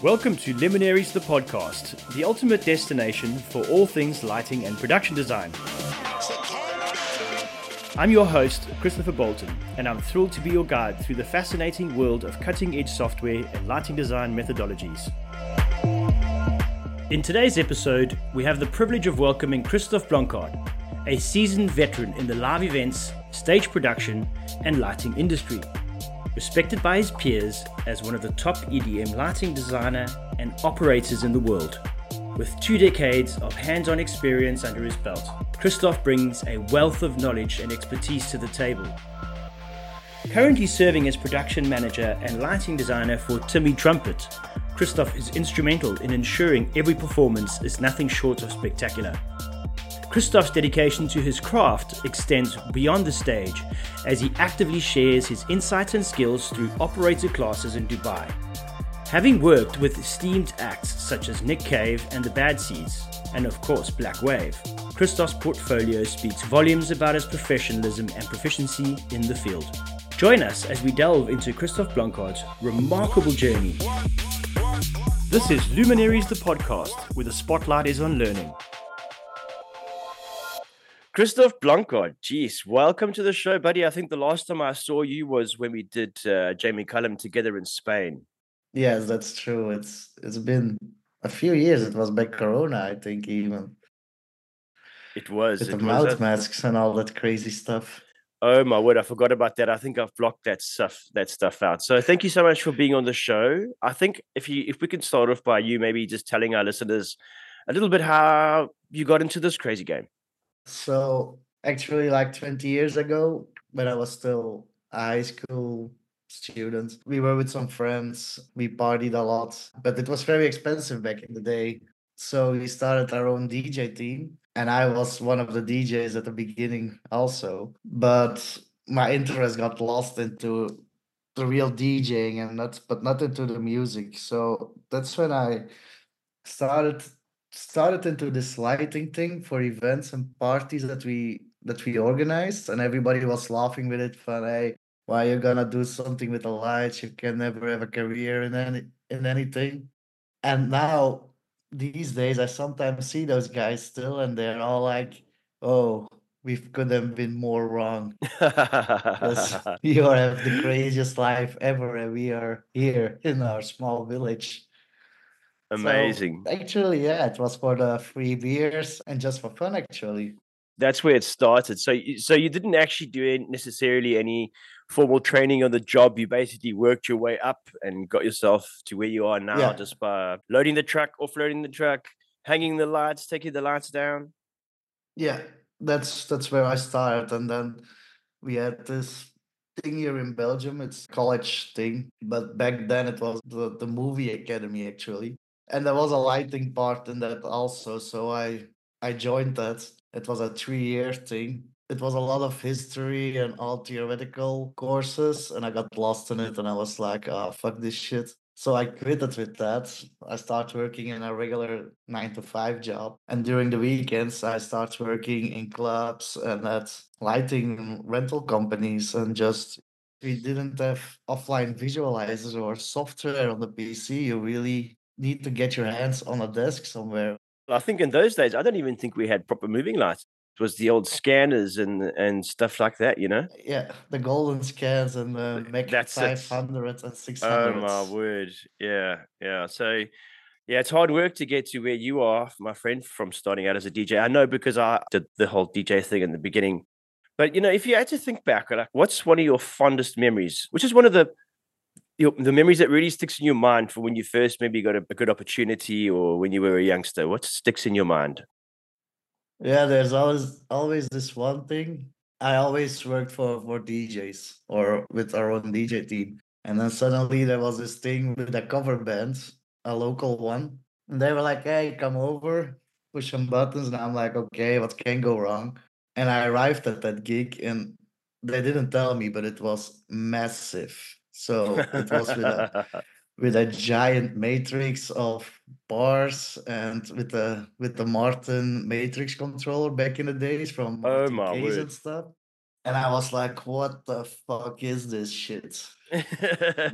Welcome to Lumenaries the podcast, the ultimate destination for all things lighting and production design. I'm your host, Christopher Bolton, and I'm thrilled to be your guide through the fascinating world of cutting edge software and lighting design methodologies. In today's episode, we have the privilege of welcoming Kristof Blancquaert, a seasoned veteran in the live events, stage production, and lighting industry. Respected by his peers as one of the top EDM lighting designer and operators in the world. With two decades of hands on experience under his belt, Kristof brings a wealth of knowledge and expertise to the table. Currently serving as production manager and lighting designer for Timmy Trumpet, Kristof is instrumental in ensuring every performance is nothing short of spectacular. Kristof's dedication to his craft extends beyond the stage as he actively shares his insights and skills through operator classes in Dubai. Having worked with esteemed acts such as Nick Cave and the Bad Seeds, and of course Black Wave, Kristof's portfolio speaks volumes about his professionalism and proficiency in the field. Join us as we delve into Kristof Blancquaert's remarkable journey. This is Lumenaries the podcast, where the spotlight is on learning. Kristof Blancquaert, geez, welcome to the show, buddy. I think the last time I saw you was when we did uh, Jamie Cullum together in Spain. Yes, that's true. It's it's been a few years. It was back Corona, I think, even. It was. With it the was mouth a- masks and all that crazy stuff. Oh my word, I forgot about that. I think I've blocked that stuff that stuff out. So thank you so much for being on the show. I think if you if we can start off by you maybe just telling our listeners a little bit how you got into this crazy game. So actually, like 20 years ago, when I was still a high school student, we were with some friends. We partied a lot, but it was very expensive back in the day. So we started our own DJ team, and I was one of the DJs at the beginning also. But my interest got lost into the real DJing and not but not into the music. So that's when I started started into this lighting thing for events and parties that we that we organized and everybody was laughing with it fun hey why are you gonna do something with the lights? You can never have a career in any in anything. And now these days i sometimes see those guys still and they're all like oh we could have been more wrong. You have the craziest life ever and we are here in our small village so, Amazing. actually, yeah, it was for the free beers and just for fun, actually. That's where it started. So you, so you didn't actually do necessarily any formal training on the job. You basically worked your way up and got yourself to where you are now Yeah. just by loading the truck, offloading the truck, hanging the lights, taking the lights down. Yeah, that's that's where I started, and then we had this thing here in Belgium. It's college thing, but back then it was the the movie academy actually, and there was a lighting part in that also. So I I joined that. It was a three year thing. It was a lot of history and all theoretical courses, and I got lost in it, and I was like, oh fuck this shit. So I quit it with that. I start working in a regular nine to five job. And during the weekends, I start working in clubs and at lighting rental companies. And just, we didn't have offline visualizers or software on the PC. You really need to get your hands on a desk somewhere. I think in those days, I don't even think we had proper moving lights. It was the old scanners and and stuff like that, you know. Yeah, the golden scans and the Mac That's 500 and 600. Oh my word! Yeah, yeah. So, yeah, it's hard work to get to where you are, my friend, from starting out as a DJ. I know because I did the whole DJ thing in the beginning. But you know, if you had to think back, like, what's one of your fondest memories? Which is one of the the memories that really sticks in your mind for when you first maybe got a, a good opportunity or when you were a youngster? What sticks in your mind? Yeah, there's always always this one thing. I always worked for for DJs or with our own DJ team. And then suddenly there was this thing with a cover band, a local one. And they were like, hey, come over, push some buttons. And I'm like, okay, what can go wrong? And I arrived at that gig and they didn't tell me, but it was massive. So it was with a with a giant matrix of bars and with the with the Martin matrix controller back in the days from Oh my word. and stuff. and I was like, "What the fuck is this shit?"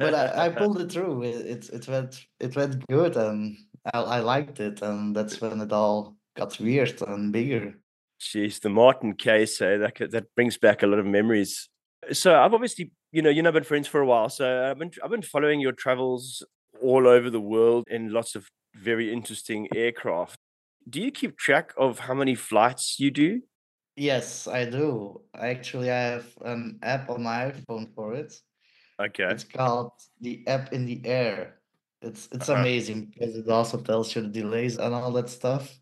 but I, I pulled it through. It, it it went it went good, and I, I liked it, and that's when it all got weird and bigger. Jeez, the Martin case, eh, that that brings back a lot of memories. So I've obviously, you know, you've been friends for a while. So I've been I've been following your travels all over the world in lots of very interesting aircraft. Do you keep track of how many flights you do? Yes, I do. Actually, I have an app on my iPhone for it. Okay. It's called the app in the air. It's it's Uh-huh. amazing because it also tells you the delays and all that stuff.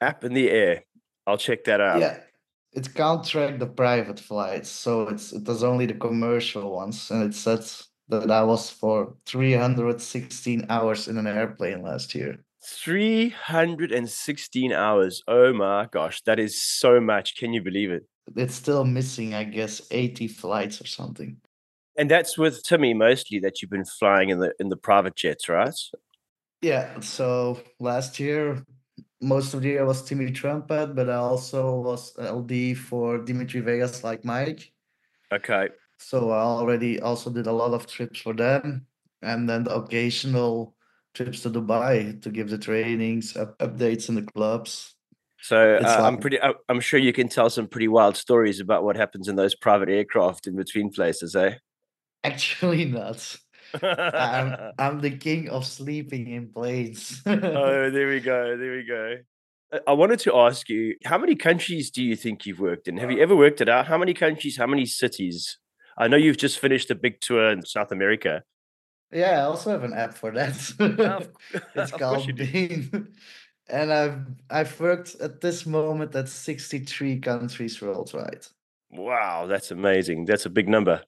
App in the air. I'll check that out. Yeah, it can't track the private flights, so it's it does only the commercial ones, and it says that I was for 316 hours in an airplane last year. 316 hours. Oh my gosh, that is so much. Can you believe it? It's still missing, I guess, 80 flights or something. And that's with Timmy mostly that you've been flying in the in the private jets, right? Yeah, so last year, most of the year was Timmy Trumpet, but I also was LD for Dimitri Vegas like Mike. Okay. So I already also did a lot of trips for them, and then the occasional trips to Dubai to give the trainings, up, updates in the clubs. So uh, I'm pretty. I'm sure you can tell some pretty wild stories about what happens in those private aircraft in between places, eh? Actually, not. I'm I'm the king of sleeping in planes. oh, there we go. There we go. I wanted to ask you, how many countries do you think you've worked in? Have you ever worked it out? How many countries? How many cities? I know you've just finished a big tour in South America. yeah, I also have an app for that. Ah, it's course you called. Been. And I've I've worked at this moment at 63 countries worldwide. Wow, that's amazing. That's a big number.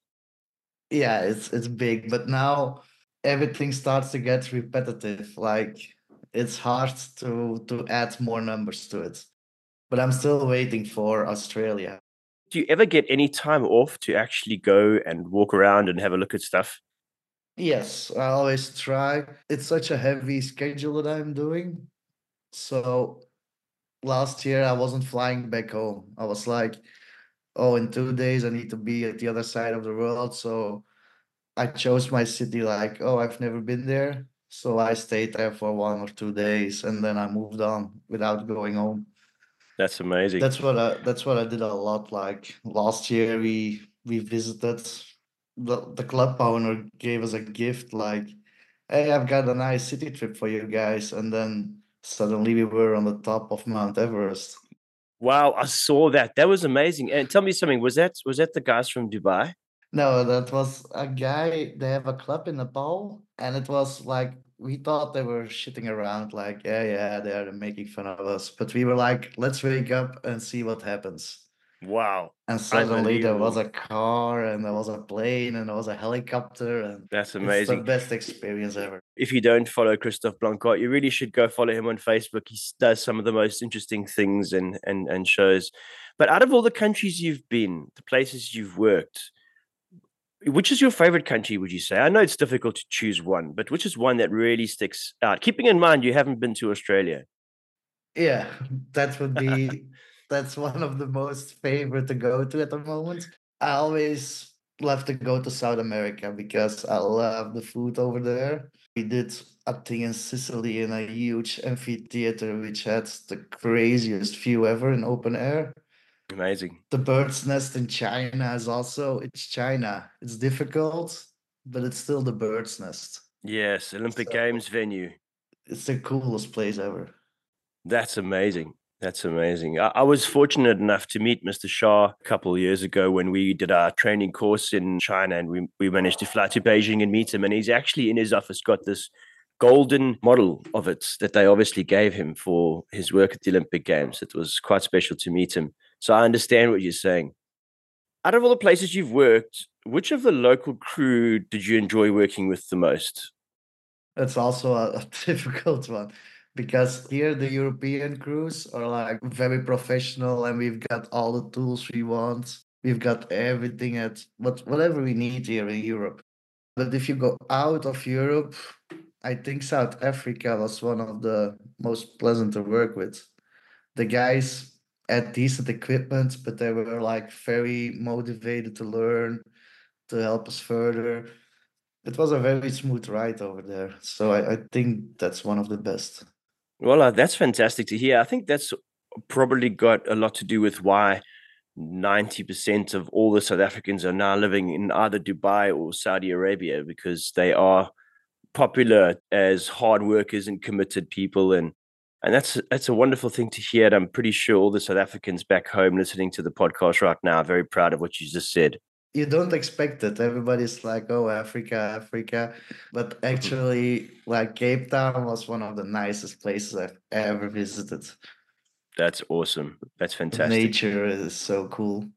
Yeah, it's it's big, but now everything starts to get repetitive. Like it's hard to to add more numbers to it. But I'm still waiting for Australia. Do you ever get any time off to actually go and walk around and have a look at stuff? Yes, I always try. It's such a heavy schedule that I'm doing. So last year I wasn't flying back home. I was like, oh, in two days I need to be at the other side of the world. So I chose my city like, oh, I've never been there. So I stayed there for one or two days and then I moved on without going home. That's amazing. That's what I that's what I did a lot. Like last year we we visited the the club owner gave us a gift like, hey, I've got a nice city trip for you guys. And then suddenly we were on the top of Mount Everest. Wow, I saw that. That was amazing. And tell me something. Was that was that the guys from Dubai? No, that was a guy. They have a club in Nepal, and it was like we thought they were shitting around, like, yeah, yeah, they're making fun of us. But we were like, let's wake up and see what happens. Wow, And suddenly there was a car, and there was a plane, and there was a helicopter, and that's it's the amazing. best experience ever. If you don't follow Kristof Blancquaert, you really should go follow him on Facebook. He does some of the most interesting things and and and shows. But out of all the countries you've been, the places you've worked, which is your favorite country? Would you say? I know it's difficult to choose one, but which is one that really sticks out? Keeping in mind you haven't been to Australia. Yeah, that would be that's one of the most favorite to go to at the moment. I always love to go to South America because I love the food over there. We did a thing in Sicily in a huge amphitheater which had the craziest view ever in open air. Amazing. The bird's nest in China is also it's China. It's difficult, but it's still the bird's nest. Yes, Olympic So- Games venue. It's the coolest place ever. That's amazing. That's amazing. I, I was fortunate enough to meet Mr. Sha a couple of years ago when we did our training course in China and we, we managed to fly to Beijing and meet him. And he's actually in his office got this golden model of it that they obviously gave him for his work at the Olympic Games. It was quite special to meet him. So I understand what you're saying. Out of all the places you've worked, which of the local crew did you enjoy working with the most? That's also a, a difficult one because here the European crews are like very professional and we've got all the tools we want. We've got everything at what whatever we need here in Europe. But if you go out of Europe, I think South Africa was one of the most pleasant to work with. The guys, had decent equipment, but they were like very motivated to learn, to help us further. It was a very smooth ride over there. So I, I think that's one of the best. Well, uh, that's fantastic to hear. I think that's probably got a lot to do with why 90% of all the South Africans are now living in either Dubai or Saudi Arabia because they are popular as hard workers and committed people and and that's that's a wonderful thing to hear. And I'm pretty sure all the South Africans back home listening to the podcast right now are very proud of what you just said. You don't expect it. Everybody's like, "Oh, Africa, Africa," but mm-hmm. actually, like Cape Town was one of the nicest places I've ever visited. That's awesome. That's fantastic. Nature is so cool.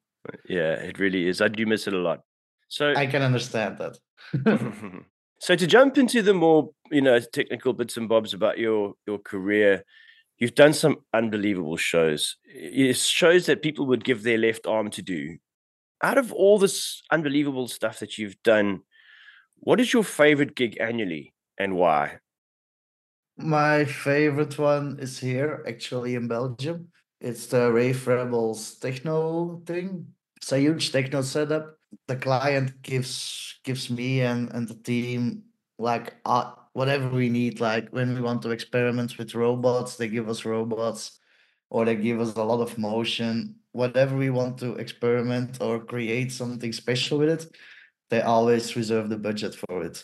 Yeah, it really is. I do miss it a lot. So I can understand that. so to jump into the more, you know, technical bits and bobs about your your career, you've done some unbelievable shows. It shows that people would give their left arm to do. Out of all this unbelievable stuff that you've done, what is your favorite gig annually and why? My favorite one is here, actually in Belgium. It's the Rave Rebels techno thing. It's a huge techno setup. The client gives gives me and, and the team like uh, whatever we need. Like when we want to experiment with robots, they give us robots, or they give us a lot of motion. Whatever we want to experiment or create something special with it, they always reserve the budget for it.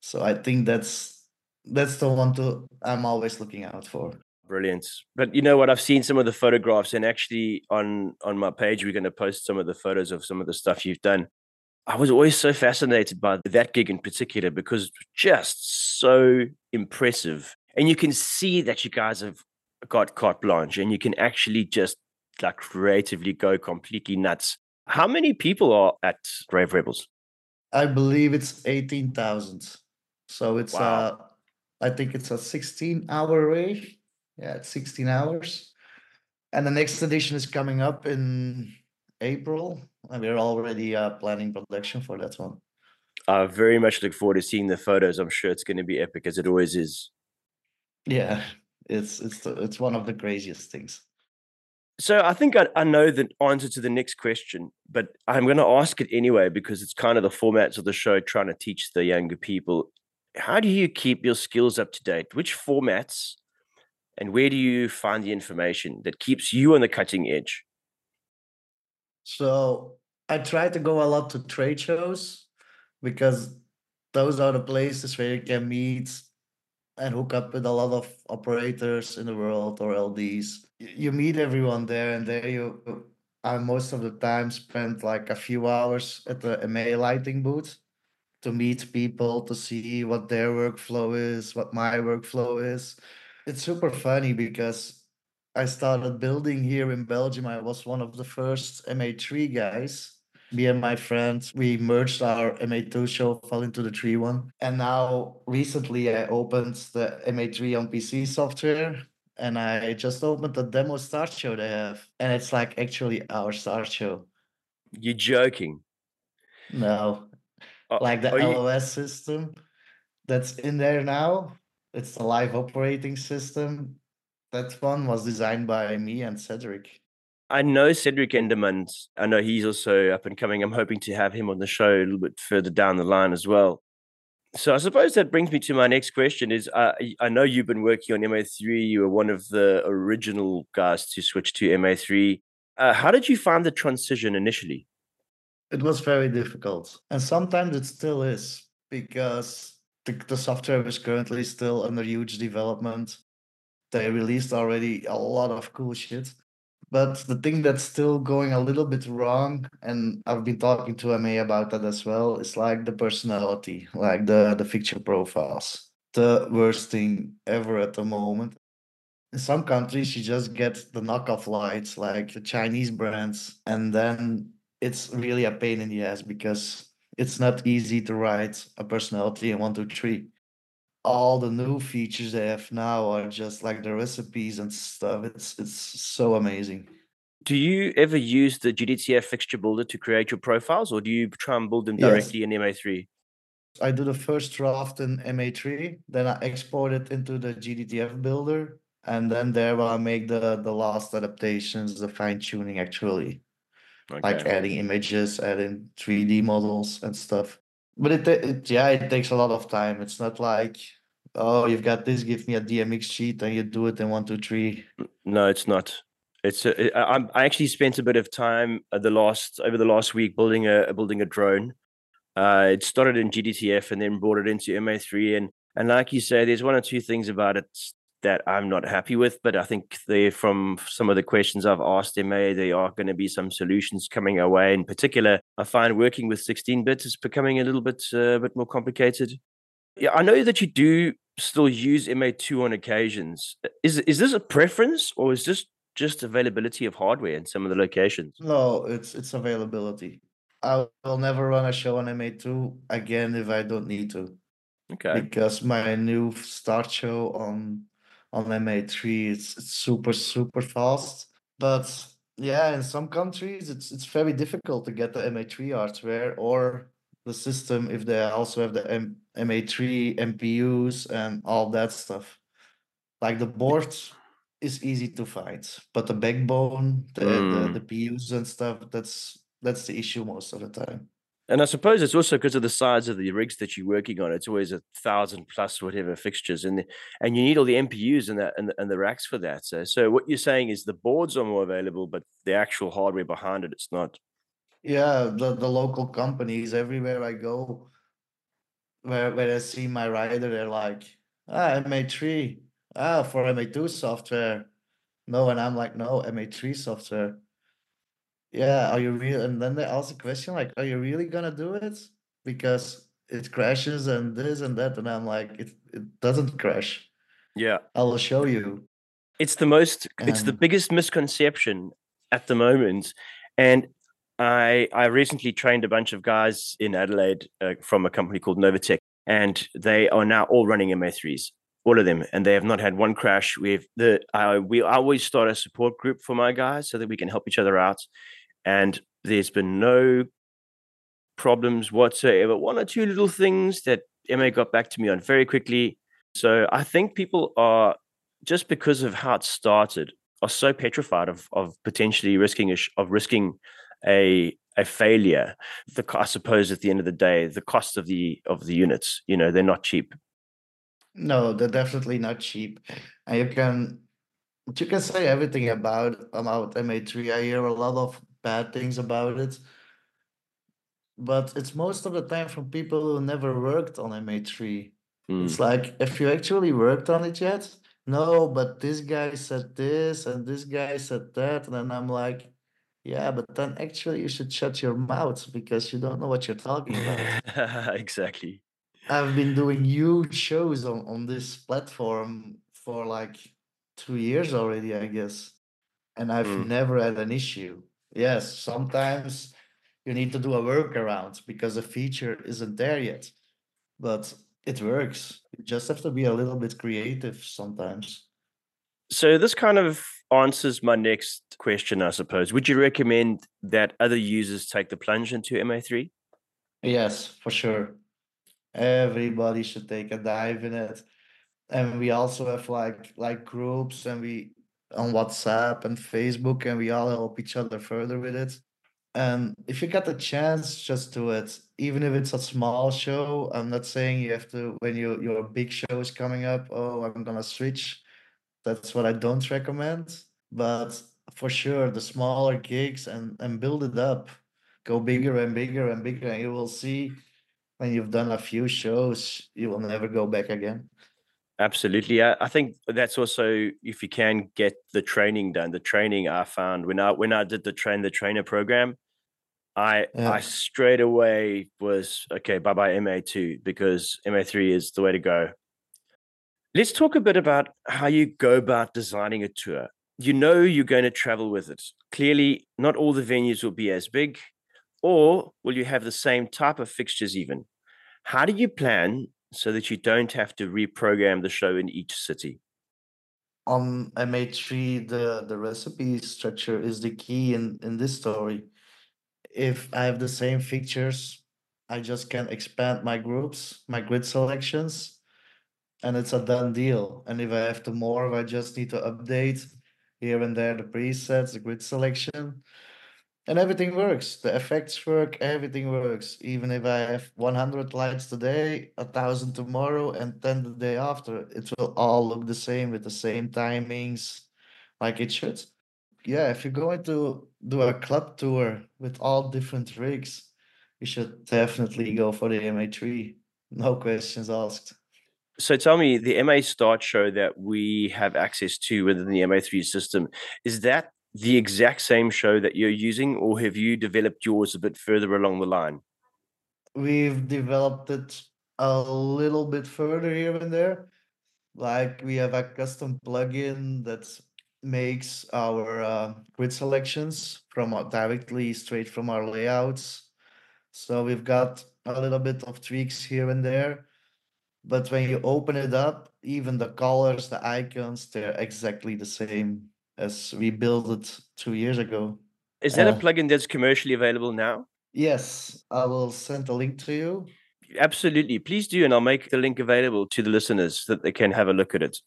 So I think that's that's the one to I'm always looking out for. Brilliant. But you know what? I've seen some of the photographs, and actually on on my page, we're going to post some of the photos of some of the stuff you've done. I was always so fascinated by that gig in particular because just so impressive, and you can see that you guys have got carte blanche, and you can actually just like creatively go completely nuts. How many people are at Rave Rebels? I believe it's eighteen thousand. So it's wow. uh I think it's a 16 hour rave. Yeah, it's 16 hours. And the next edition is coming up in April. And we're already uh, planning production for that one. I very much look forward to seeing the photos. I'm sure it's going to be epic as it always is. Yeah, it's it's the, it's one of the craziest things. So I think I, I know the answer to the next question, but I'm going to ask it anyway because it's kind of the formats of the show, trying to teach the younger people how do you keep your skills up to date? Which formats and where do you find the information that keeps you on the cutting edge? So I try to go a lot to trade shows because those are the places where you can meet and hook up with a lot of operators in the world or LDs. You meet everyone there, and there you. I most of the time spend like a few hours at the MA lighting booth to meet people, to see what their workflow is, what my workflow is. It's super funny because I started building here in Belgium. I was one of the first MA3 guys. Me and my friends, we merged our MA2 show, fell into the 3 one. And now recently I opened the MA3 on PC software and I just opened the demo start show they have. And it's like actually our start show. You're joking. No, uh, like the LOS you... system that's in there now. It's the live operating system. That one was designed by me and Cedric. I know Cedric Endermans. I know he's also up and coming. I'm hoping to have him on the show a little bit further down the line as well. So I suppose that brings me to my next question: Is uh, I know you've been working on MA3. You were one of the original guys to switch to MA3. Uh, how did you find the transition initially? It was very difficult. And sometimes it still is because the, the software is currently still under huge development. They released already a lot of cool shit. But the thing that's still going a little bit wrong, and I've been talking to MA about that as well, is like the personality, like the, the fixture profiles. The worst thing ever at the moment. In some countries, you just get the knockoff lights, like the Chinese brands, and then it's really a pain in the ass because it's not easy to write a personality in one, two, three. All the new features they have now are just like the recipes and stuff. It's it's so amazing. Do you ever use the GDTF fixture builder to create your profiles, or do you try and build them directly yes. in MA3? I do the first draft in MA3, then I export it into the GDTF builder, and then there I'll make the the last adaptations, the fine tuning actually, like adding images, adding 3D models and stuff. But it, it yeah, it takes a lot of time. It's not like oh, you've got this, give me a DMX sheet and you do it in one, two, three. No, it's not. It's a, it, I, I actually spent a bit of time uh, the last over the last week building a building a drone. Uh, it started in GDTF and then brought it into MA3 and and like you say, there's one or two things about it that I'm not happy with, but I think they from some of the questions I've asked MA, there are going to be some solutions coming our way. In particular, I find working with 16 bits is becoming a little bit uh, bit more complicated. Yeah, I know that you do still use MA2 on occasions. Uh, is is this a preference or is this just availability of hardware in some of the locations? No, it's it's availability. I will never run a show on MA2 again if I don't need to. Okay. because my new start show on on MA3 it's, it's super super fast. But yeah, in some countries it's it's very difficult to get the MA3 hardware or the system if they also have the M- MA3 MPUs and all that stuff. Like the board is easy to find, but the backbone, the, Mm. the the PUs and stuff, that's that's the issue most of the time. And I suppose it's also because of the size of the rigs that you're working on. It's always a thousand plus whatever fixtures, and the, and you need all the MPUs and that and, the- and the racks for that. So so what you're saying is the boards are more available, but the actual hardware behind it, it's not. Yeah, the, the local companies everywhere I go, where where I see my rider, they're like, ah, MA3, ah, for MA2 software. No, and I'm like, no, MA3 software. Yeah, are you real? And then they ask the question like, are you really gonna do it? Because it crashes and this and that, and I'm like, it it doesn't crash. Yeah, I'll show you. it's the most. It's the biggest misconception at the moment, and. I I recently trained a bunch of guys in Adelaide uh, from a company called Novatech, and they are now all running MA3s, all of them, and they have not had one crash. We've the I we always start a support group for my guys so that we can help each other out, and there's been no problems whatsoever. One or two little things that MA got back to me on very quickly. So I think people are just because of how it started are so petrified of of potentially risking a of risking a a failure. The I suppose at the end of the day, the cost of the of the units, you know, they're not cheap. no, they're definitely not cheap. And you can you can say everything about about MA3. I hear a lot of bad things about it, but it's most of the time from people who never worked on MA3. Mm. It's like if you actually worked on it yet, no, but this guy said this and this guy said that, and then I'm like, yeah, but then actually you should shut your mouth because you don't know what you're talking about. exactly. I've been doing huge shows on, on this platform for like two years already, I guess. And I've Mm. never had an issue. Yes, sometimes you need to do a workaround because a feature isn't there yet. But it works. You just have to be a little bit creative sometimes. So this kind of answers my next question, I suppose. Would you recommend that other users take the plunge into MA3? Yes, for sure. Everybody should take a dive in it. And we also have like like groups and we on WhatsApp and Facebook and we all help each other further with it. And if you get the chance, just do it. Even if it's a small show. I'm not saying you have to when you your big show is coming up, oh, I'm gonna switch. That's what I don't recommend. But for sure, the smaller gigs and and build it up. Go bigger and bigger and bigger, and you will see when you've done a few shows, you will never go back again. Absolutely. I, I think that's also if you can get the training done. The training I found when I when I did the train the trainer program, I I straight away was okay, bye bye MA2 because MA3 is the way to go. Let's talk a bit about how you go about designing a tour. You know you're going to travel with it. Clearly, not all the venues will be as big, or will you have the same type of fixtures even? How do you plan so that you don't have to reprogram the show in each city? Um, On MA3, the the recipe structure is the key in in this story. If I have the same features, I just can expand my groups, my grid selections, and it's a done deal. And if I have to more, I just need to update here and there the presets, the grid selection, and everything works. The effects work, everything works. Even if I have 100 lights today, a thousand tomorrow, and 10 the day after, it will all look the same with the same timings, like it should. Yeah, if you're going to do a club tour with all different rigs, you should definitely go for the MA3. No questions asked. So tell me, the MA Start show that we have access to within the MA3 system, is that the exact same show that you're using, or have you developed yours a bit further along the line? We've developed it a little bit further here and there. Like we have a custom plugin that makes our uh, grid selections from uh, directly straight from our layouts. So we've got a little bit of tweaks here and there. But when you open it up, even the colors, the icons, they're exactly the same as we built it two years ago. Is that Uh, a plugin that's commercially available now? Yes, I will send a link to you. Absolutely. Please do, and I'll make the link available to the listeners so that they can have a look at it.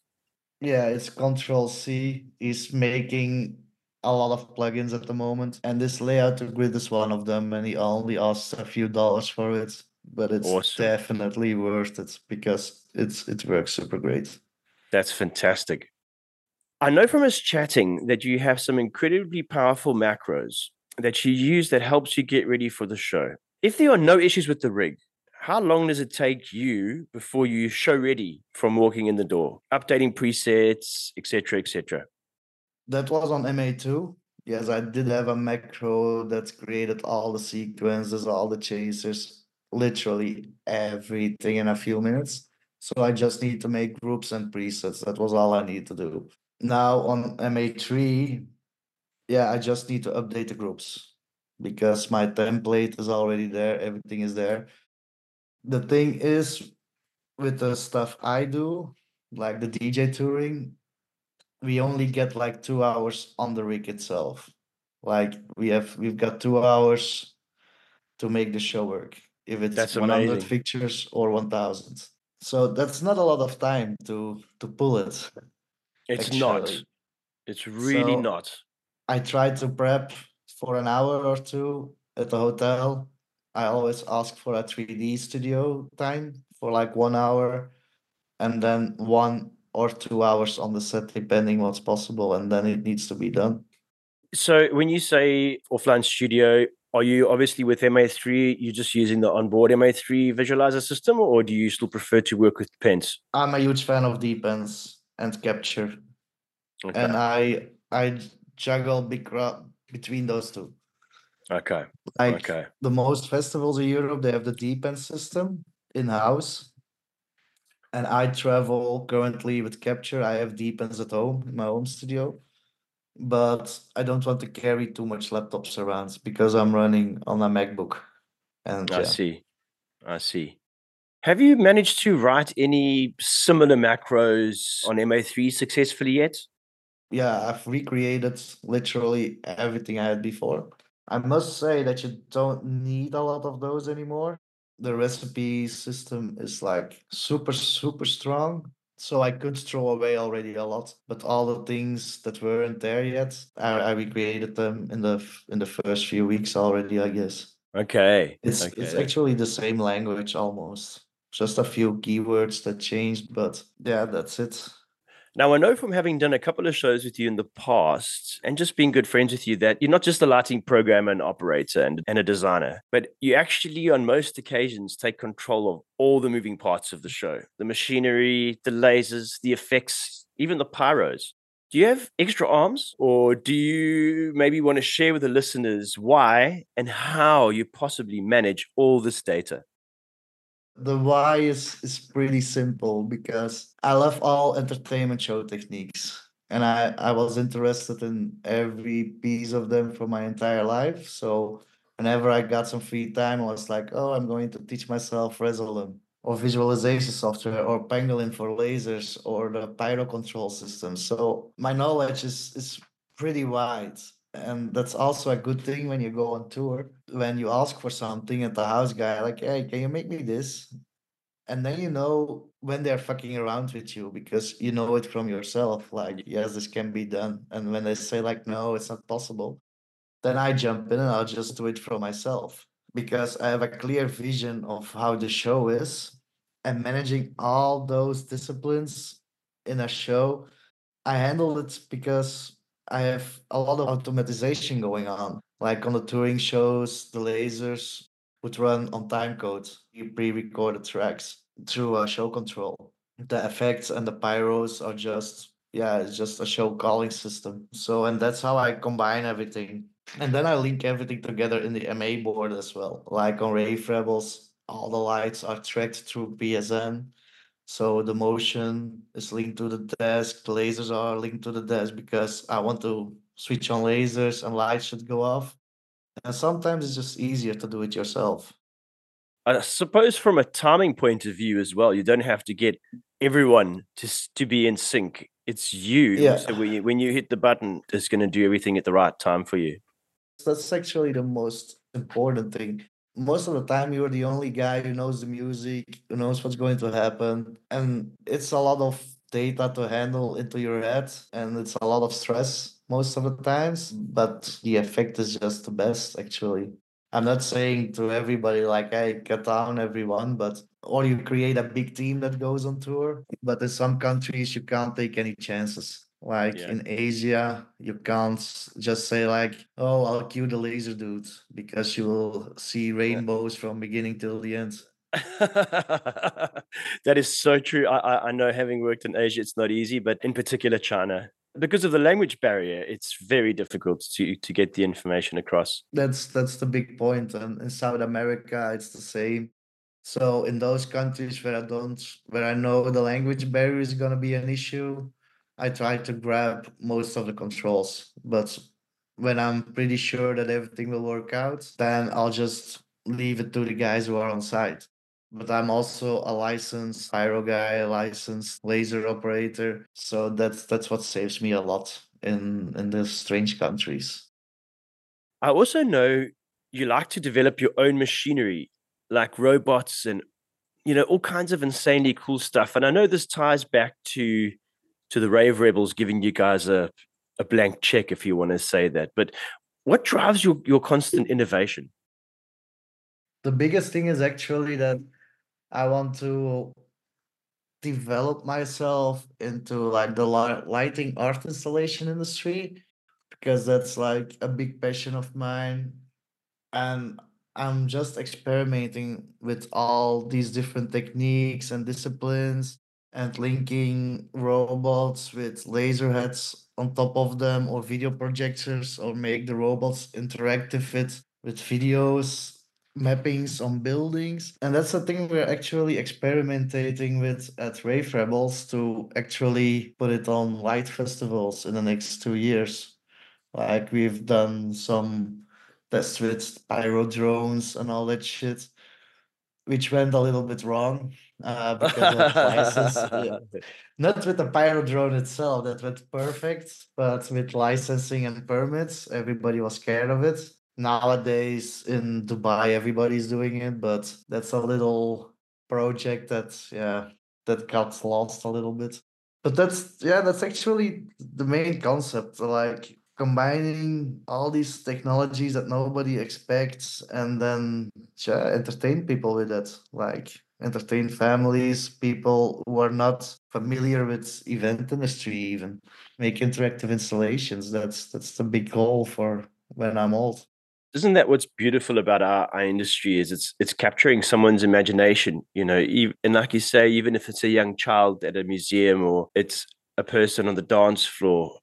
Yeah, it's Control C. He's making a lot of plugins at the moment, and this layout to grid is one of them. And he only asks a few dollars for it, but it's Awesome. definitely worth it because it's it works super great. That's fantastic. I know from us chatting that you have some incredibly powerful macros that you use that helps you get ready for the show. If there are no issues with the rig, how long does it take you before you show ready from walking in the door, updating presets, etc., etc.? That was on MA2. Yes, I did have a macro that created all the sequences, all the chasers, literally everything in a few minutes. So I just need to make groups and presets. That was all I need to do. Now on MA3, yeah, I just need to update the groups because my template is already there, everything is there. The thing is, with the stuff I do, like the DJ touring, we only get like two hours on the rig itself. Like we have, we've got two hours to make the show work. If it's That's 100 amazing. fixtures or 1000. So that's not a lot of time to to pull it. It's not. It's really So- not. I try to prep for an hour or two at the hotel. I always ask for a 3D studio time for like one hour and then one or two hours on the set, depending what's possible, and then it needs to be done. So when you say offline studio, are you obviously with MA3, you're just using the onboard MA3 visualizer system, or do you still prefer to work with pens? I'm a huge fan of Depence and Capture, Okay. and I I juggle big between those two. okay. Like Okay. the most festivals in Europe, they have the Depence system in house. And I travel currently with Capture. I have Depence at home in my home studio. But I don't want to carry too much laptops around because I'm running on a MacBook. And I yeah, see. I see. Have you managed to write any similar macros on MA3 successfully yet? yeah, I've recreated literally everything I had before. I must say that you don't need a lot of those anymore. The recipe system is like super, super strong. So I could throw away already a lot, but all the things that weren't there yet, I, I recreated them in the in the first few weeks already. I guess Okay. it's okay. it's actually the same language almost, just a few keywords that changed, but yeah, that's it. Now, I know from having done a couple of shows with you in the past and just being good friends with you that you're not just a lighting programmer and operator and, and a designer, but you actually, on most occasions, take control of all the moving parts of the show the machinery, the lasers, the effects, even the pyros. Do you have extra arms, or do you maybe want to share with the listeners why and how you possibly manage all this data? The why is is pretty simple because I love all entertainment show techniques and I I was interested in every piece of them for my entire life. So whenever I got some free time, I was like, oh, I'm going to teach myself Resolume or visualization software or Pangolin for lasers or the pyro control system. So my knowledge is is pretty wide. And that's also a good thing when you go on tour. When you ask for something at the house guy, like, hey, can you make me this? and then you know when they're fucking around with you because you know it from yourself like yes this can be done and when they say like no it's not possible then i jump in and i'll just do it for myself because i have a clear vision of how the show is and managing all those disciplines in a show i handle it because i have a lot of automatization going on like on the touring shows the lasers would run on time code pre-recorded tracks through a show control. The effects and the pyros are just yeah, it's just a show calling system. So and that's how I combine everything. And then I link everything together in the MA board as well. Like on Rave Rebels, all the lights are tracked through PSN. So the motion is linked to the desk, the lasers are linked to the desk because I want to switch on lasers and lights should go off. And sometimes it's just easier to do it yourself. I suppose from a timing point of view as well, you don't have to get everyone to to be in sync. It's you. Yeah. So when you, when you hit the button, it's going to do everything at the right time for you. That's actually the most important thing. Most of the time, you're the only guy who knows the music, who knows what's going to happen, and it's a lot of data to handle into your head, and it's a lot of stress most of the times. But the effect is just the best, actually. I'm not saying to everybody like, hey, cut down everyone, but or you create a big team that goes on tour. But in some countries, you can't take any chances. Like Yeah. in Asia, you can't just say like, "Oh, I'll cue the laser dude," because you will see rainbows from beginning till the end. that is so true. I, I I know having worked in Asia, it's not easy, but in particular China, because of the language barrier, it's very difficult to to get the information across. That's that's the big point. And in South America, it's the same. So in those countries where I don't, where I know the language barrier is gonna be an issue, I try to grab most of the controls. But when I'm pretty sure that everything will work out, then I'll just leave it to the guys who are on site. But I'm also a licensed pyro guy, a licensed laser operator. So that's that's what saves me a lot in in these strange countries. I also know you like to develop your own machinery, like robots and you know all kinds of insanely cool stuff. And I know this ties back to to the Rave Rebels giving you guys a a blank check, if you want to say that. But what drives your your constant innovation? The biggest thing is actually that I want to develop myself into like the lighting art installation industry because that's like a big passion of mine and I'm just experimenting with all these different techniques and disciplines and linking robots with laser heads on top of them or video projectors or make the robots interactive with with videos mappings on buildings. And that's the thing we're actually experimenting with at Rave Rebels to actually put it on light festivals in the next two years. Like we've done some tests with pyro drones and all that shit, which went a little bit wrong uh, because of license. yeah. Not with the pyro drone itself, that went perfect, but with licensing and permits, everybody was scared of it. Nowadays in Dubai, everybody's doing it, but that's a little project that, yeah, that got lost a little bit. But that's, yeah, that's actually the main concept. Like, combining all these technologies that nobody expects and then yeah, entertain people with it like entertain families people who are not familiar with event industry even make interactive installations that's that's the big goal for when i'm old Isn't that what's beautiful about our, our industry? Is it's it's capturing someone's imagination, you know, and like you say, even if it's a young child at a museum or it's a person on the dance floor,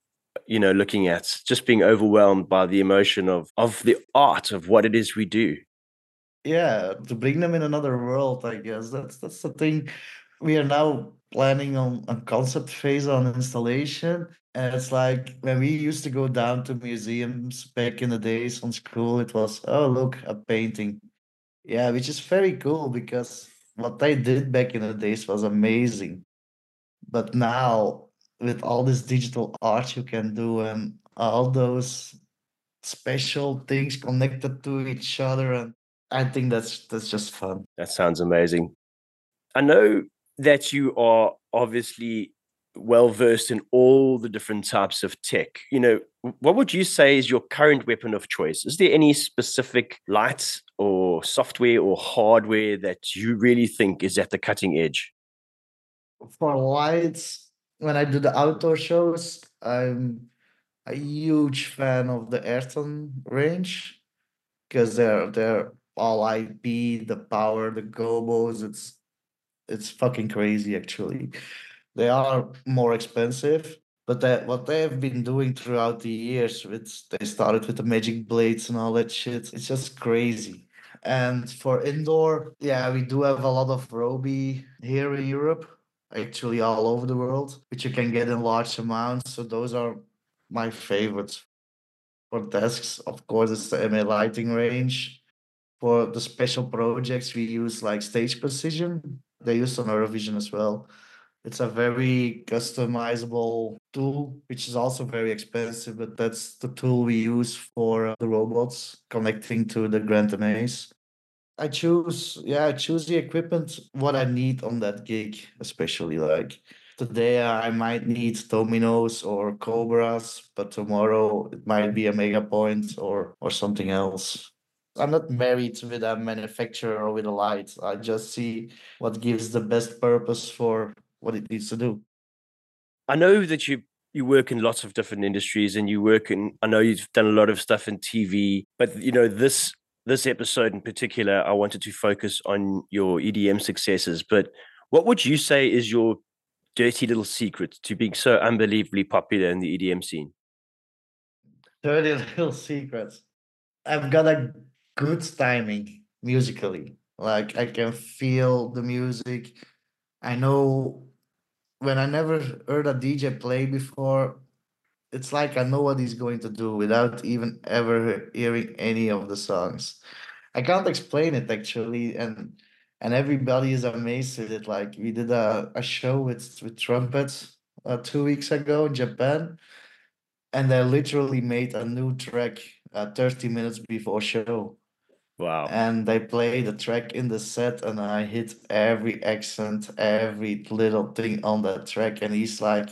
you know, looking at just being overwhelmed by the emotion of of the art of what it is we do. Yeah to bring them in another world i guess. That's that's the thing. We are now planning on a concept phase on installation and it's like when we used to go down to museums back in the days on school it was oh look a painting. Yeah which is very cool because what they did back in the days was amazing. But now with all this digital art you can do and all those special things connected to each other and I think that's that's just fun. That sounds amazing. I know that you are obviously well versed in all the different types of tech. You know, what would you say is your current weapon of choice? Is there any specific lights or software or hardware that you really think is at the cutting edge? For lights, when I do the outdoor shows, I'm a huge fan of the Ayrton range because they're they're all IP, the power, the gobos. It's it's fucking crazy actually. They are more expensive, but that what they have been doing throughout the years, it's they started with the magic blades and all that shit. It's just crazy. And for indoor, yeah, we do have a lot of Robe here in Europe, actually all over the world, which you can get in large amounts. So those are my favorites. For desks, of course, it's the MA lighting range. For the special projects, we use like Stage Precision. They use on Eurovision as well. It's a very customizable tool, which is also very expensive, but that's the tool we use for the robots connecting to the Grand MAs. I choose, yeah, I choose the equipment what I need on that gig, especially like today I might need Dominos or Cobras, but tomorrow it might be a MegaPointe or or something else. I'm not married with a manufacturer or with a light. I just see what gives the best purpose for what it needs to do. I know that you you work in lots of different industries and you work in I know you've done a lot of stuff in TV, but you know this this episode in particular I wanted to focus on your EDM successes, but what would you say is your dirty little secret to being so unbelievably popular in the EDM scene? Dirty little secrets. I've got a good timing musically. Like I can feel the music. I know when I never heard a DJ play before, it's like I know what he's going to do without even ever hearing any of the songs. I can't explain it actually, and and everybody is amazed at it. Like we did a, a show with with trumpets uh, two weeks ago in Japan, and they literally made a new track uh, 30 minutes before show. Wow. And they played the track in the set, and I hit every accent, every little thing on that track. And he's like,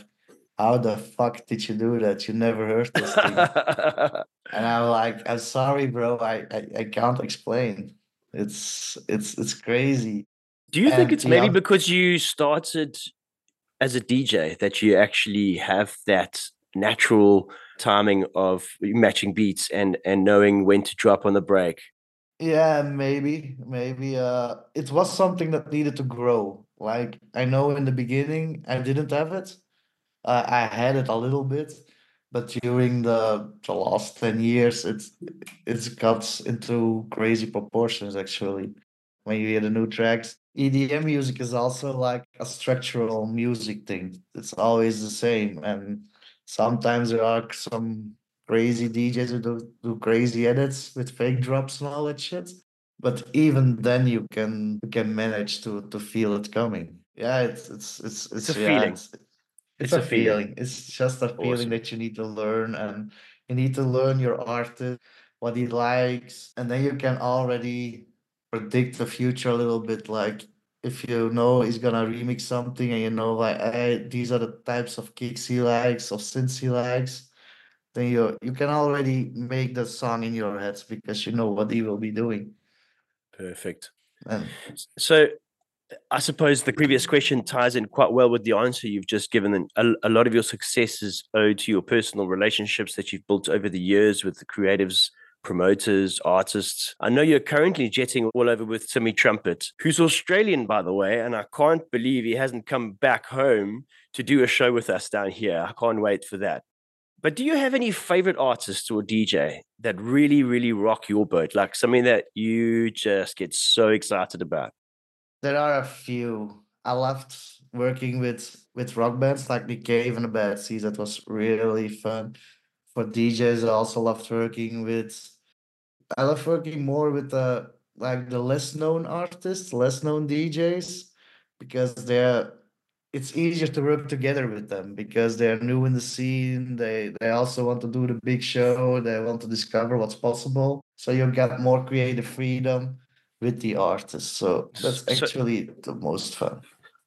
How the fuck did you do that? You never heard this thing. and I'm like, I'm sorry, bro. I, I, I can't explain. It's it's it's crazy. Do you think it's maybe yeah. because you started as a DJ that you actually have that natural timing of matching beats and and knowing when to drop on the break? Yeah, maybe, maybe. Uh, it was something that needed to grow. Like I know in the beginning I didn't have it. Uh, I had it a little bit, but during the the last ten years, it's it's got into crazy proportions. Actually, when you hear the new tracks, EDM music is also like a structural music thing. It's always the same, and sometimes there are some crazy DJs who do, do crazy edits with fake drops and all that shit. But even then, you can you can manage to to feel it coming. Yeah, it's it's it's it's, it's a yeah, feeling. It's, it's, it's a, a feeling. feeling. It's just a feeling awesome. that you need to learn, and you need to learn your artist, what he likes, and then you can already predict the future a little bit. Like if you know he's gonna remix something, and you know like hey, these are the types of kicks he likes or synths he likes then you you can already make the song in your heads because you know what he will be doing. Perfect. And so I suppose the previous question ties in quite well with the answer you've just given. A, a lot of your success is owed to your personal relationships that you've built over the years with the creatives, promoters, artists. I know you're currently jetting all over with Timmy Trumpet, who's Australian, by the way, and I can't believe he hasn't come back home to do a show with us down here. I can't wait for that. But do you have any favorite artists or DJ that really, really rock your boat? Like something that you just get so excited about? There are a few. I loved working with with rock bands like the Cave and the Bad Seeds. That was really fun. For DJs, I also loved working with. I love working more with the like the less known artists, less known DJs, because they're it's easier to work together with them because they're new in the scene. They they also want to do the big show. They want to discover what's possible. So you get more creative freedom. with the artist. So that's So- actually the most fun.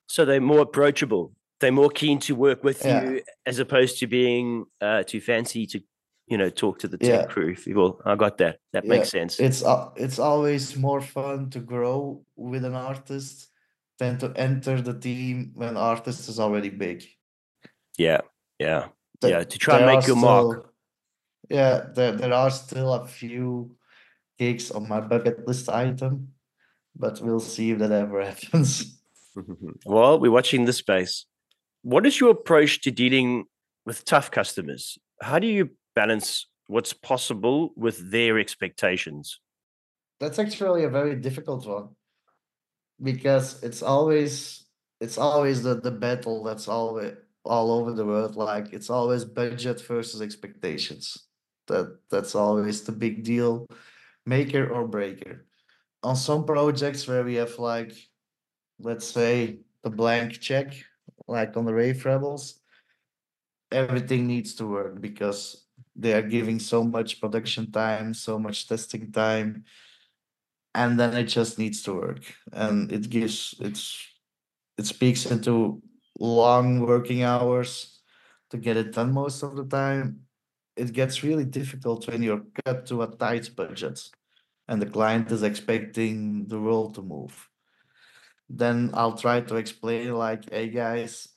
So they're more approachable. They're more keen to work with Yeah. you as opposed to being uh, too fancy to, you know, talk to the tech Yeah. crew. If you will. I got that. That Yeah, makes sense. It's al- it's always more fun to grow with an artist than to enter the team when artist is already big. yeah, yeah, Th- yeah. To try and make your mark. Yeah, there there are still a few gigs on my bucket list item, but we'll see if that ever happens. well, we're watching this space. What is your approach to dealing with tough customers? How do you balance what's possible with their expectations? That's actually a very difficult one because it's always it's always the the battle that's always all over the world like it's always budget versus expectations. That that's always the big deal maker or breaker. On some projects where we have like let's say the blank check like on the rave rebels everything needs to work because they are giving so much production time so much testing time and then it just needs to work. And it gives it's it speaks into long working hours to get it done most of the time. It gets really difficult when you're cut to a tight budget and the client is expecting the world to move. Then i'll try to explain like hey guys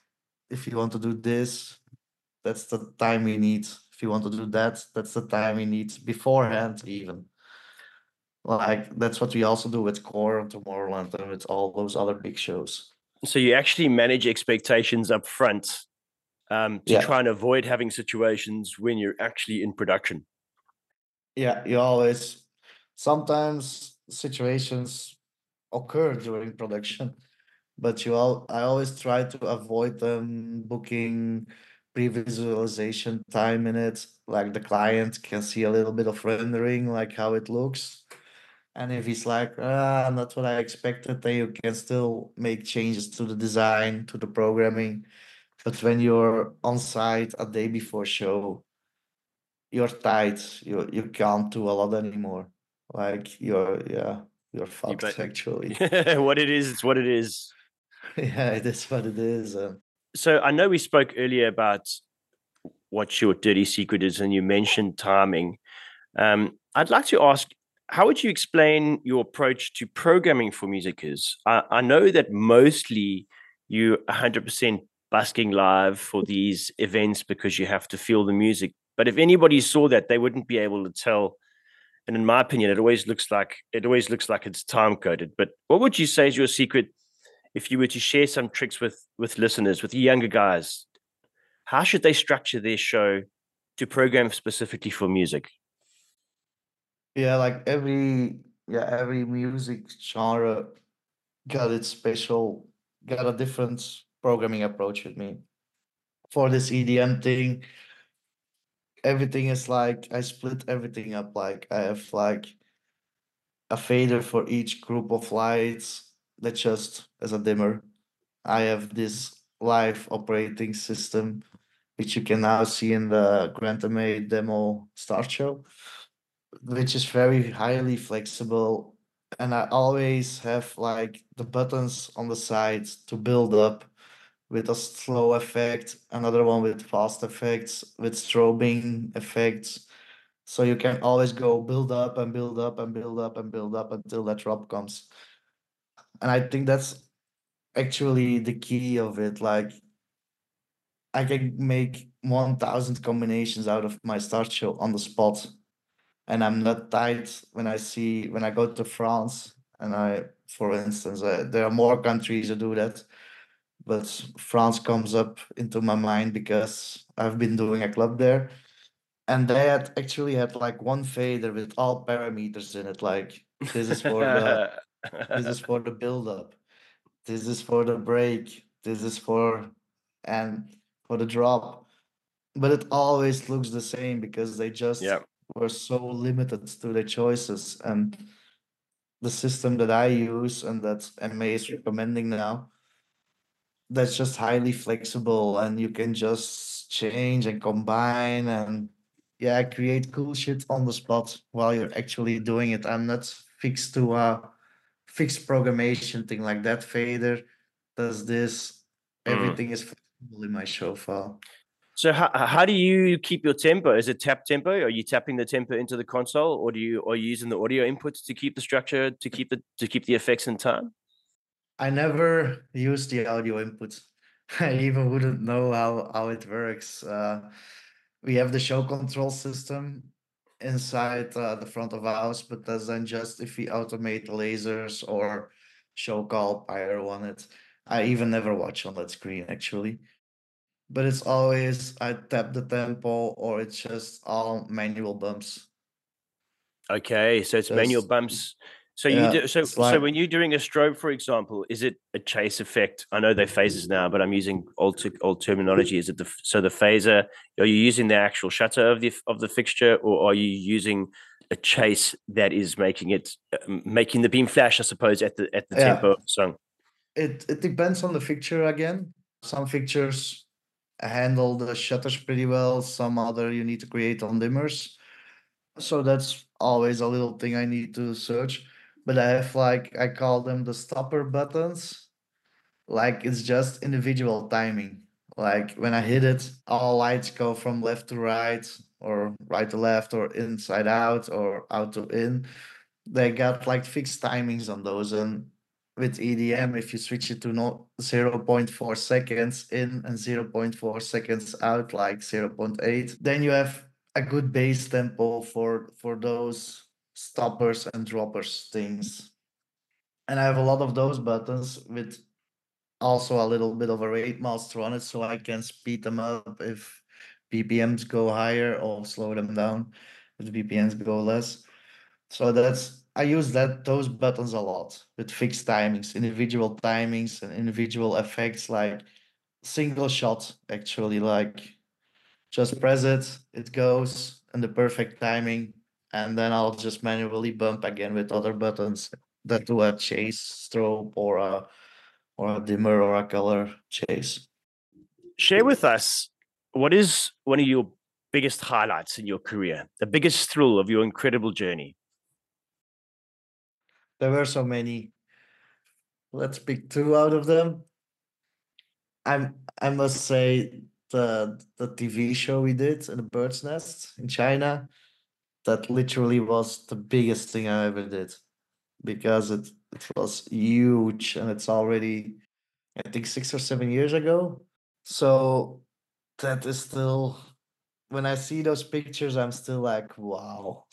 if you want to do this that's the time we need. If you want to do that that's the time we need beforehand even like that's what we also do with Core and Tomorrowland and with all those other big shows. So you actually manage expectations up front um, to Yeah. try and avoid having situations when you're actually in production. Yeah, you always sometimes situations occur during production, but you all I always try to avoid them booking pre-visualization time in it. Like the client can see a little bit of rendering, like how it looks. And if he's like, ah, not what I expected, then you can still make changes to the design, to the programming. But when you're on site a day before show, you're tight. You you can't do a lot anymore. Like you're yeah, you're fucked bet. actually. what it is, it's what it is. yeah, it is what it is. Um, So I know we spoke earlier about what your dirty secret is, and you mentioned timing. Um, I'd like to ask, how would you explain your approach to programming for musicians? I, I know that mostly you 100% busking live for these events because you have to feel the music. But if anybody saw that, they wouldn't be able to tell. And in my opinion, it always looks like it always looks like it's time coded. But what would you say is your secret if you were to share some tricks with with listeners, with younger guys? How should they structure their show to program specifically for music? Yeah, like every yeah, every music genre got its special, got a different programming approach with me. For this EDM thing, everything is like I split everything up. Like I have like a fader for each group of lights that just as a dimmer. I have this live operating system, which you can now see in the Grand MA demo start show, which is very highly flexible. And I always have like the buttons on the sides to build up with a slow effect, another one with fast effects, with strobing effects. So you can always go build up and build up and build up and build up until that drop comes. And I think that's actually the key of it. Like I can make 1000 combinations out of my start show on the spot. And I'm not tight when I see when I go to France and I, for instance, uh, there are more countries that do that but France comes up into my mind because I've been doing a club there, and they had actually had like one fader with all parameters in it. Like this is for the this is for the build up, this is for the break, this is for and for the drop, but it always looks the same because they just yeah. Were so limited to their choices and the system that I use and that MA is recommending now that's just highly flexible and you can just change and combine and yeah create cool shit on the spot while you're actually doing it i'm not fixed to a fixed programmation thing like that fader does this. Mm. Everything is flexible in my show file. So how, how do you keep your tempo? Is it tap tempo? Are you tapping the tempo into the console, or do you are you using the audio inputs to keep the structure to keep the to keep the effects in time? I never use the audio inputs. I even wouldn't know how how it works. Uh, we have the show control system inside uh, the front of house, but that's then just if we automate lasers or show call pyro on it. I even never watch on that screen actually but it's always I tap the tempo or it's just all manual bumps. Okay, so it's manual bumps. So yeah, you do so it's so when you're doing a strobe, for example, is it a chase effect? I know they're phases now, but I'm using old old terminology. Is it the so the phaser? Are you using the actual shutter of the of the fixture, or are you using a chase that is making it uh, making the beam flash? I suppose at the at the yeah, tempo of the song. it it depends on the fixture again. Some fixtures handle the shutters pretty well, some other you need to create on dimmers. So that's always a little thing I need to search. But I have like I call them the stopper buttons. Like it's just individual timing. Like when I hit it, all lights go from left to right, or right to left, or inside out, or out to in. They got like fixed timings on those. And with EDM, if you switch it to no 0.4 seconds in and 0.4 seconds out, like 0.8, then you have a good base tempo for for those stoppers and droppers things. And I have a lot of those buttons with also a little bit of a rate master on it, so I can speed them up if BPMs go higher or slow them down if the BPMs go less. So that's I use that those buttons a lot with fixed timings, individual timings and individual effects like single shot actually like just press it, it goes and the perfect timing and then I'll just manually bump again with other buttons that do a chase strobe or a or a dimmer or a color chase. Share with us what is one of your biggest highlights in your career, the biggest thrill of your incredible journey. There were so many. Let's pick two out of them. I'm I must say the the TV show we did in the bird's nest in China, that literally was the biggest thing I ever did because it it was huge and it's already I think six or seven years ago. So that is still when I see those pictures, I'm still like, wow,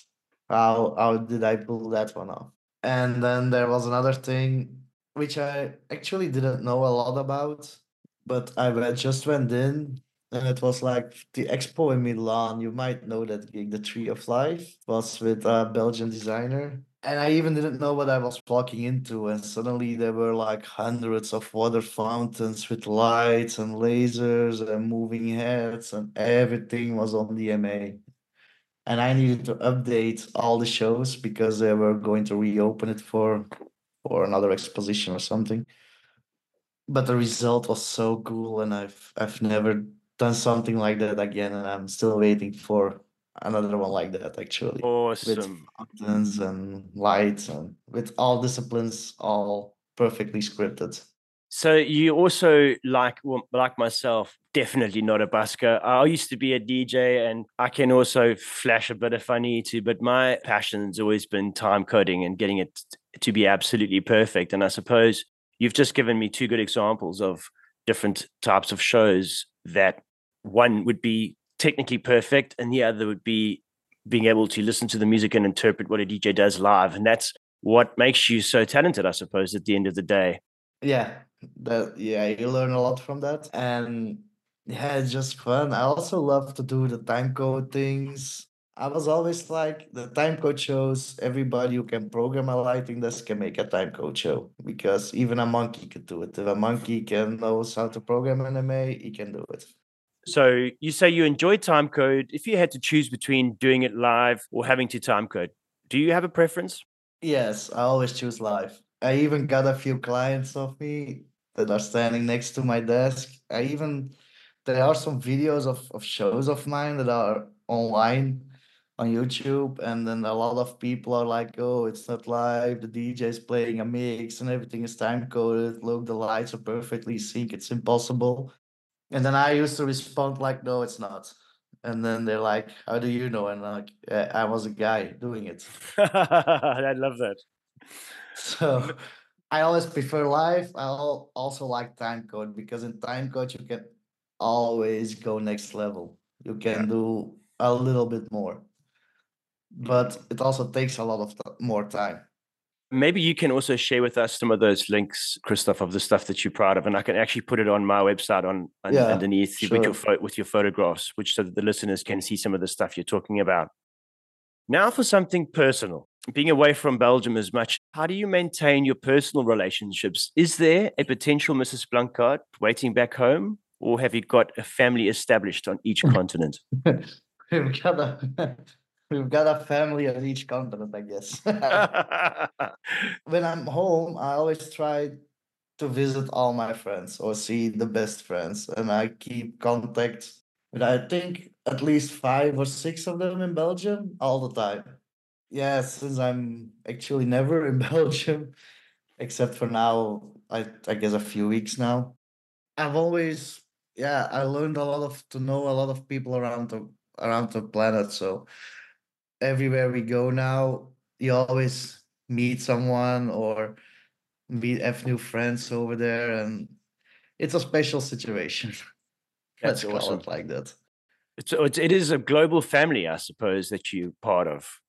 how how did I pull that one off? And then there was another thing which I actually didn't know a lot about, but I just went in and it was like the expo in Milan. You might know that gig, the Tree of Life, was with a Belgian designer. And I even didn't know what I was walking into. And suddenly there were like hundreds of water fountains with lights and lasers and moving heads, and everything was on DMX and I needed to update all the shows because they were going to reopen it for for another exposition or something. But the result was so cool, and I've I've never done something like that again, and I'm still waiting for another one like that actually with Awesome. fountains and lights and with all disciplines all perfectly scripted. So you also like like myself, definitely not a busker. I used to be a DJ and I can also flash a bit if I need to, but my passion's always been time coding and getting it to be absolutely perfect. And I suppose you've just given me two good examples of different types of shows that one would be technically perfect and the other would be being able to listen to the music and interpret what a DJ does live. And that's what makes you so talented, I suppose, at the end of the day. Yeah, that yeah, you learn a lot from that. And yeah, it's just fun. I also love to do the time code things. I was always like the time code shows, everybody who can program a lighting desk can make a time code show because even a monkey could do it. If a monkey can knows how to program an MA, he can do it. So you say you enjoy time code. If you had to choose between doing it live or having to time code, do you have a preference? Yes, I always choose live. I even got a few clients of me that are standing next to my desk. I even there are some videos of, of shows of mine that are online on YouTube, and then a lot of people are like, "Oh, it's not live. The DJ is playing a mix, and everything is time coded. Look, the lights are perfectly synced. It's impossible." And then I used to respond like, "No, it's not." And then they're like, "How do you know?" And I'm like, I was a guy doing it." I love that. So I always prefer live. I also like time code because in time code you can always go next level. You can do a little bit more, but it also takes a lot of t- more time. Maybe you can also share with us some of those links, Kristof, of the stuff that you're proud of, and I can actually put it on my website on, on Yeah, underneath with your sure. with your photographs, which so that the listeners can see some of the stuff you're talking about. Now, for something personal, being away from Belgium as much, how do you maintain your personal relationships? Is there a potential Mrs. Blancquaert waiting back home, or have you got a family established on each continent? we've got a we've got a family on each continent, I guess. when I'm home, I always try to visit all my friends or see the best friends, and I keep contact with I think at least five or six of them in Belgium all the time. Yeah, since I'm actually never in Belgium, except for now, I I guess a few weeks now. I've always yeah, I learned a lot of to know a lot of people around the around the planet. So everywhere we go now, you always meet someone or meet have new friends over there, and it's a special situation. That's Let's awesome. like that. So oh, it's, it is a global family, I suppose, that you're part of.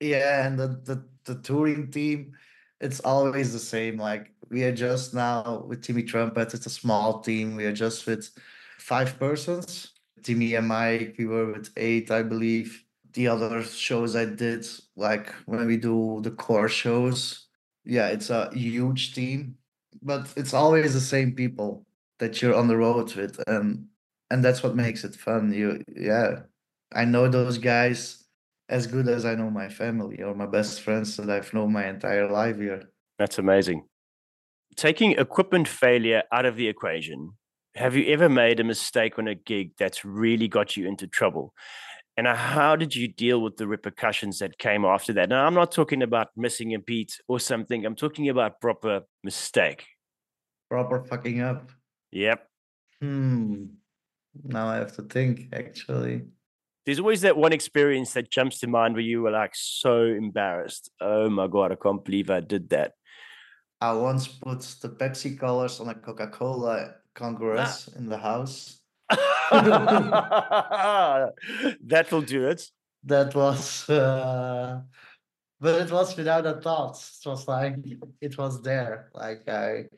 Yeah, and the, the the touring team, it's always the same. Like we are just now with Timmy Trumpet, it's a small team. We are just with five persons. Timmy and Mike, we were with eight, I believe. The other shows I did, like when we do the core shows, yeah, it's a huge team, but it's always the same people that you're on the road with, and and that's what makes it fun. You, yeah, I know those guys as good as I know my family or my best friends that I've known my entire life here. That's amazing. Taking equipment failure out of the equation, have you ever made a mistake on a gig that's really got you into trouble? And how did you deal with the repercussions that came after that? Now, I'm not talking about missing a beat or something. I'm talking about proper mistake. Proper fucking up. Yep. Hmm. Now I have to think actually. There's always that one experience that jumps to mind where you were like so embarrassed. Oh my God, I can't believe I did that. I once put the Pepsi colors on a Coca Cola Congress in the house. that will do it. That was, uh, but it was without a thought. It was like it was there. Like I,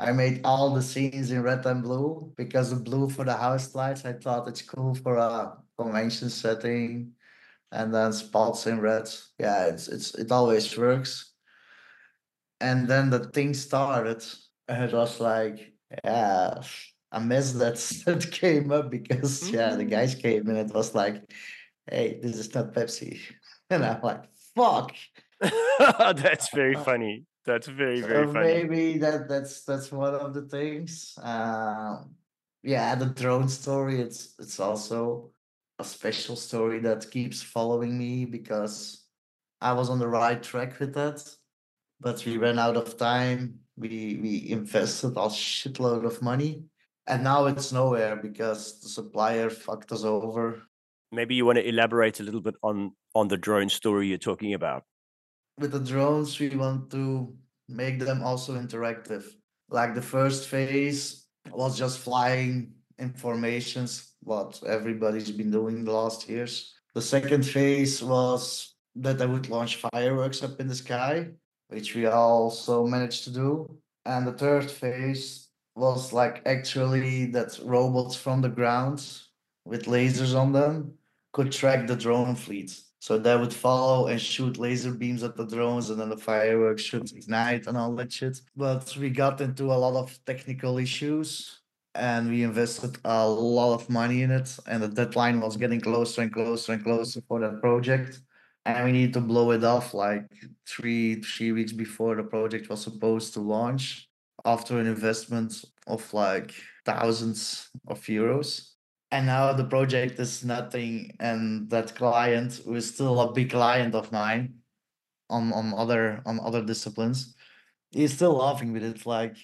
I made all the scenes in red and blue because the blue for the house lights. I thought it's cool for a convention setting, and then spots in red. Yeah, it's it's it always works. And then the thing started, and it was like, yeah, a mess that that came up because yeah, the guys came and it was like, hey, this is not Pepsi, and I'm like, fuck. That's very funny. That's very, very So funny. maybe that that's that's one of the things. Um, yeah, the drone story. It's it's also a special story that keeps following me because I was on the right track with that, but we ran out of time. We we invested a shitload of money, and now it's nowhere because the supplier fucked us over. Maybe you want to elaborate a little bit on on the drone story you're talking about. with the drones, we want to make them also interactive. Like the first phase was just flying informations, what everybody's been doing the last years. The second phase was that I would launch fireworks up in the sky, which we also managed to do. And the third phase was like actually that robots from the ground with lasers on them could track the drone fleet. So they would follow and shoot laser beams at the drones, and then the fireworks should ignite and all that shit. But we got into a lot of technical issues and we invested a lot of money in it. And the deadline was getting closer and closer and closer for that project. And we needed to blow it off like three, three weeks before the project was supposed to launch after an investment of like thousands of euros and now the project is nothing and that client who is still a big client of mine on on other on other disciplines he's still laughing with it like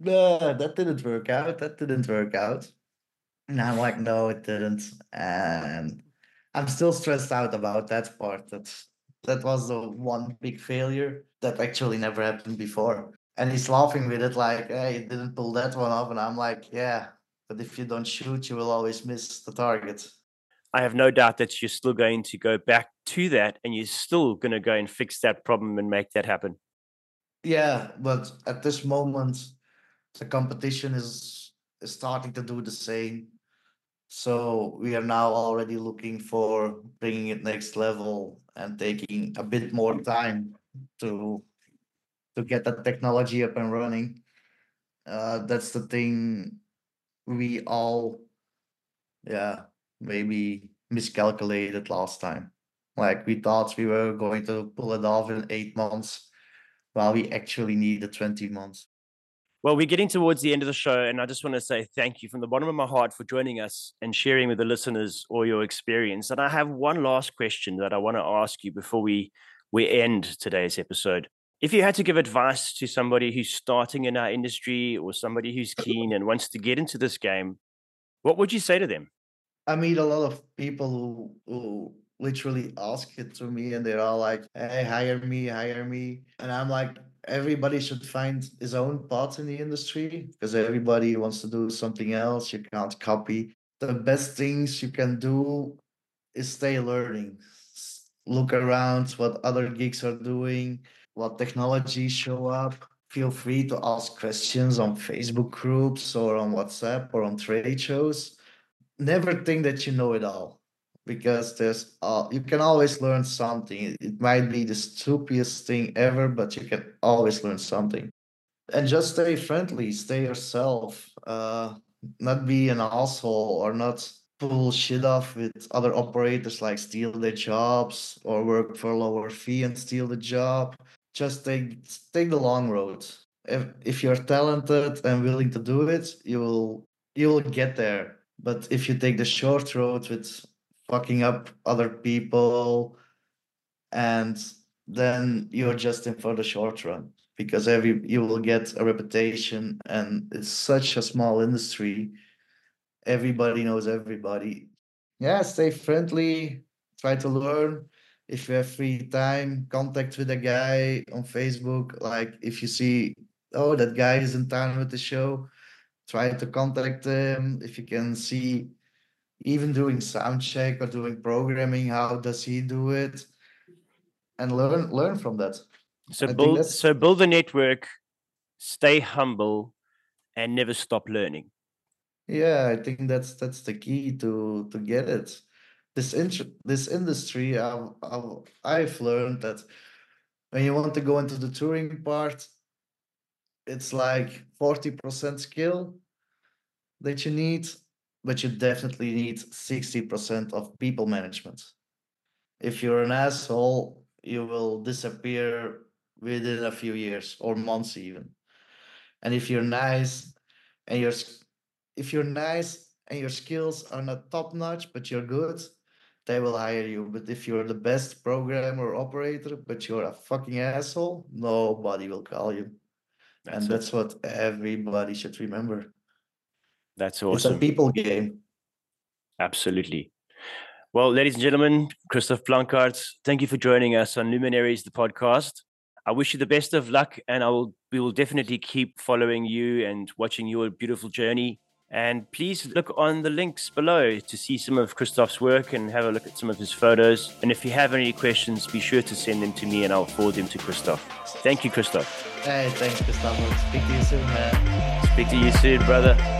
no that didn't work out that didn't work out. And i'm like no it didn't. And i'm still stressed out about that part. That that was the one big failure that actually never happened before. And he's laughing with it like hey you didn't pull that one off. And i'm like yeah but if you don't shoot, you will always miss the target. I have no doubt that you're still going to go back to that and you're still going to go and fix that problem and make that happen. Yeah, but at this moment, the competition is, starting to do the same. So we are now already looking for bringing it next level and taking a bit more time to to get that technology up and running. Uh, that's the thing we all, yeah, maybe miscalculated last time. Like we thought we were going to pull it off in eight months, while we actually needed 20 months. Well, we're getting towards the end of the show, and I just want to say thank you from the bottom of my heart for joining us and sharing with the listeners all your experience. And I have one last question that I want to ask you before we we end today's episode. If you had to give advice to somebody who's starting in our industry or somebody who's keen and wants to get into this game, what would you say to them? I meet a lot of people who, who literally ask it to me and they're all like, hey, hire me, hire me. And I'm like, everybody should find his own path in the industry because everybody wants to do something else. You can't copy. The best things you can do is stay learning. Look around what other gigs are doing what technologies show up. Feel free to ask questions on Facebook groups or on WhatsApp or on trade shows. Never think that you know it all because there's uh, you can always learn something. It might be the stupidest thing ever, but you can always learn something. And just stay friendly, stay yourself. Uh, not be an asshole or not pull shit off with other operators like steal their jobs or work for lower fee and steal the job just take take the long road. If if you're talented and willing to do it, you will you will get there. But if you take the short road with fucking up other people, and then you're just in for the short run because every you will get a reputation, and it's such a small industry. Everybody knows everybody. Yeah, stay friendly. Try to learn if you have free time, contact with a guy on Facebook. Like if you see, oh, that guy is in town with the show, try to contact them. If you can see, even doing sound check or doing programming, how does he do it? And learn learn from that. So I build so build a network, stay humble, and never stop learning. Yeah, I think that's that's the key to to get it this in- this industry, I've, I've, I've learned that when you want to go into the touring part, it's like 40% skill that you need, but you definitely need 60% of people management. If you're an asshole, you will disappear within a few years or months even. And if you're nice and you're if you're nice and your skills are not top notch, but you're good, they will hire you. But if you're the best programmer or operator, but you're a fucking asshole, nobody will call you. That's and it. that's what everybody should remember. That's awesome. It's a people game. Absolutely. Well, ladies and gentlemen, Kristof Blancquaert, thank you for joining us on Lumenaries, the podcast. I wish you the best of luck, and I will we will definitely keep following you and watching your beautiful journey. And please look on the links below to see some of Kristof's work and have a look at some of his photos. And if you have any questions, be sure to send them to me and I'll forward them to Kristof. Thank you, Kristof. Hey, thanks, Kristof. Speak to you soon, man. Speak to you soon, brother.